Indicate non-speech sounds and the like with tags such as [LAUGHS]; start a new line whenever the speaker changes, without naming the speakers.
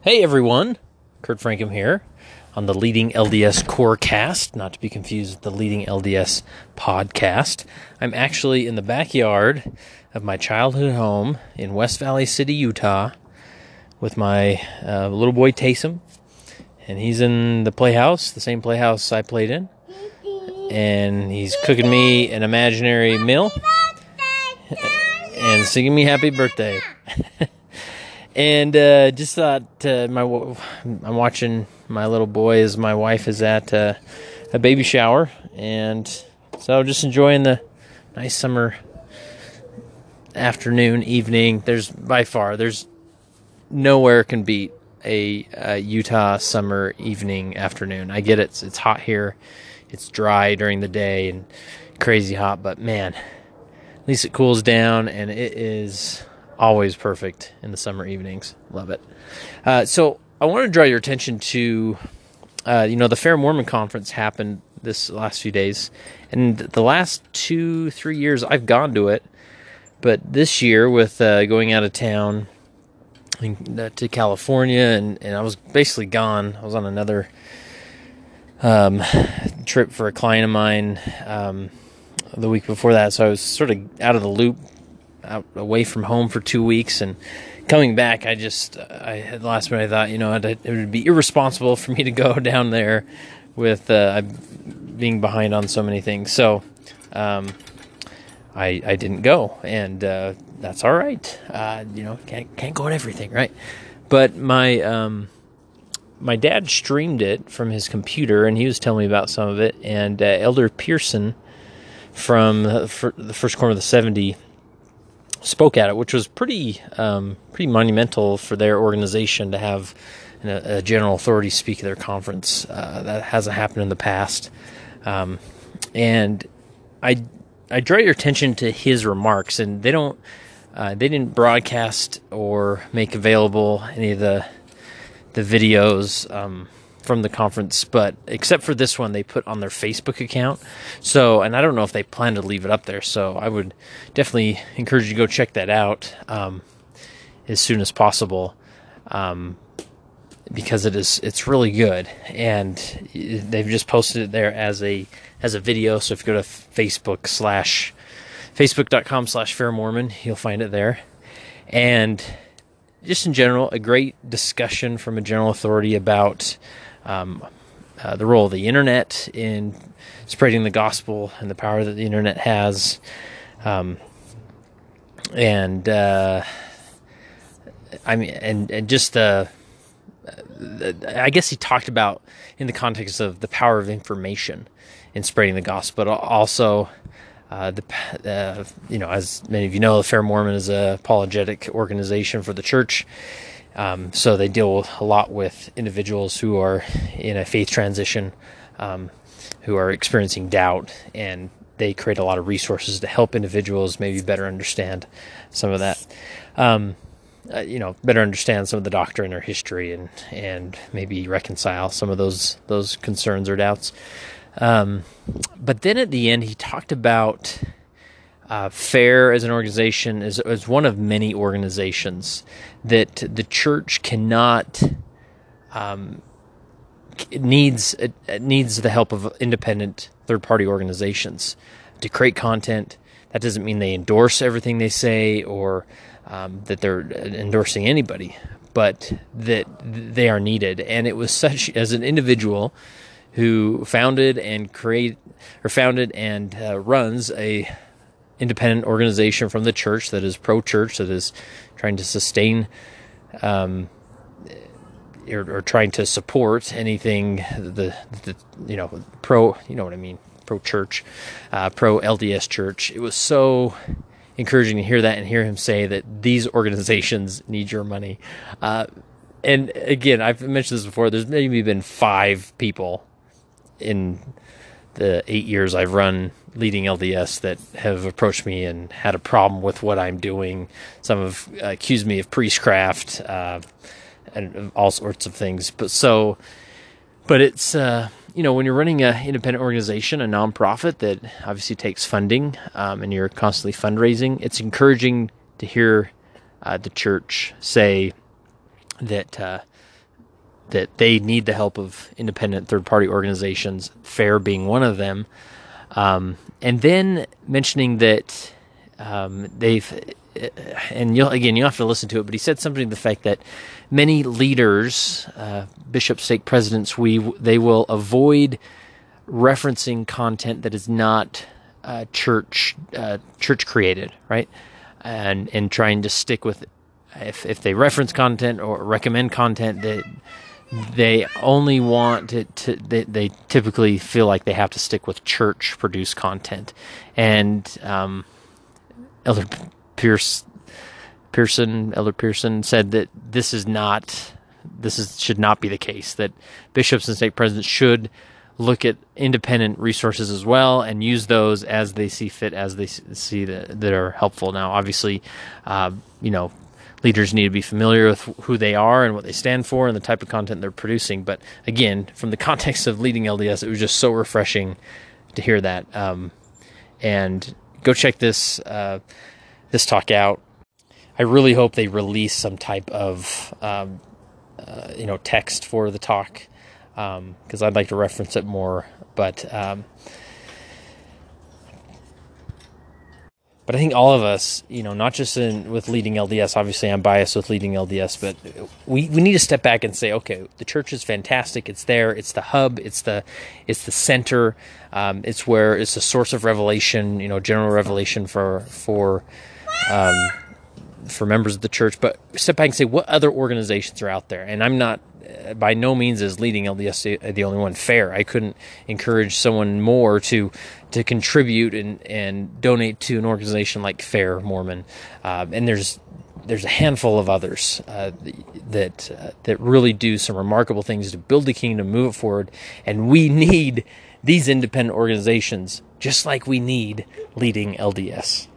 Hey everyone, Kurt Francom here on the Leading LDS Corecast, not to be confused with the Leading LDS podcast. I'm actually in the backyard of my childhood home in West Valley City, Utah, with my uh, little boy Taysom, and he's in the playhouse, the same playhouse I played in, and he's cooking me an imaginary meal and singing me happy birthday. [LAUGHS] and uh, just thought uh, my I'm watching my little boy as my wife is at uh, a baby shower, and so just enjoying the nice summer afternoon, evening. There's by far there's nowhere can beat a, a Utah summer evening afternoon. I get it; it's, it's hot here, it's dry during the day and crazy hot, but man, at least it cools down and it is always perfect in the summer evenings. Love it. Uh, so I want to draw your attention to, uh, you know, the Fair Mormon Conference happened this last few days, and the last two, three years I've gone to it, but this year with uh, going out of town uh, to California, and, and I was basically gone. I was on another um, trip for a client of mine um, the week before that, so I was sort of out of the loop out away from home for two weeks and coming back, I just I had last minute I thought you know it, would be irresponsible for me to go [LAUGHS] down there with uh, being behind on so many things. So um, I I didn't go, and uh, that's all right. Uh, you know can't can't go at everything, right? But my um, my dad streamed it from his computer, and he was telling me about some of it. And uh, Elder Pearson from the first quorum of the seventy spoke at it, which was pretty um, pretty monumental for their organization to have a, a general authority speak at their conference. Uh, that hasn't happened in the past, um, and I I draw your attention to his remarks, and they don't uh, they didn't broadcast or make available any of the the videos. Um, from the conference, but except for this one, they put on their Facebook account. So, and I don't know if they plan to leave it up there. So, I would definitely encourage you to go check that out um, as soon as possible, um, because it is it's really good, and they've just posted it there as a as a video. So, if you go to Facebook slash facebook.com slash fair mormon, you'll find it there, and just in general, a great discussion from a general authority about um, uh, the role of the internet in spreading the gospel and the power that the internet has. Um, and uh, I mean, and, and just the, uh, I guess he talked about in the context of the power of information in spreading the gospel, but also uh, the uh, you know, as many of you know, the Fair Mormon is a apologetic organization for the church, um, so they deal a lot with individuals who are in a faith transition, um, who are experiencing doubt, and they create a lot of resources to help individuals maybe better understand some of that. Um, uh, you know, better understand some of the doctrine or history, and and maybe reconcile some of those those concerns or doubts. Um, but then at the end, he talked about uh, FAIR as an organization is, is one of many organizations that the church cannot um, needs it needs the help of independent third party organizations to create content. That doesn't mean they endorse everything they say or um, that they're endorsing anybody, but that they are needed. And it was such as an individual who founded and create or founded and uh, runs a independent organization from the church that is pro church, that is trying to sustain um, or, or, trying to support anything the, the you know pro you know what I mean pro church, uh, pro LDS church. It was so encouraging to hear that and hear him say that these organizations need your money. Uh, and again, I've mentioned this before. There's maybe been five people in the eight years I've run leading LDS that have approached me and had a problem with what I'm doing. Some have accused me of priestcraft uh, and all sorts of things. But so, but it's uh, you know when you're running an independent organization, a nonprofit that obviously takes funding, um, and you're constantly fundraising. It's encouraging to hear uh, the church say that uh, that they need the help of independent third party organizations, FAIR being one of them, um, and then mentioning that um, they've and you'll, again you have to listen to it, but he said something to the fact that many leaders, uh, bishops, stake presidents, we they will avoid referencing content that is not uh, church uh, church created, right? And and trying to stick with if if they reference content or recommend content that they only want to, to they, they, typically feel like they have to stick with church produced content and um, elder pierce pearson elder pearson said that this is not this is should not be the case that bishops and stake presidents should look at independent resources as well and use those as they see fit, as they see that, that are helpful. Now, obviously, uh, you know, leaders need to be familiar with who they are and what they stand for and the type of content they're producing. But again, from the [LAUGHS] context of leading LDS, it was just so refreshing to hear that. Um, and go check this uh, this talk out. I really hope they release some type of um, uh, you know text for the talk because um, I'd like to reference it more. But um, but I think all of us, you know, not just in with leading LDS. Obviously, I'm biased with leading LDS, but we, we need to step back and say, okay, the church is fantastic. It's there. It's the hub. It's the it's the center. Um, it's where it's the source of revelation. You know, general revelation for for. Um, for members of the church, but step back and say what other organizations are out there. And I'm not by no means is leading LDS the only one fair. I couldn't encourage someone more to to contribute and, and donate to an organization like Fair Mormon. Uh, and there's there's a handful of others uh, that uh, that really do some remarkable things to build the kingdom, move it forward, and we need these independent organizations just like we need leading LDS.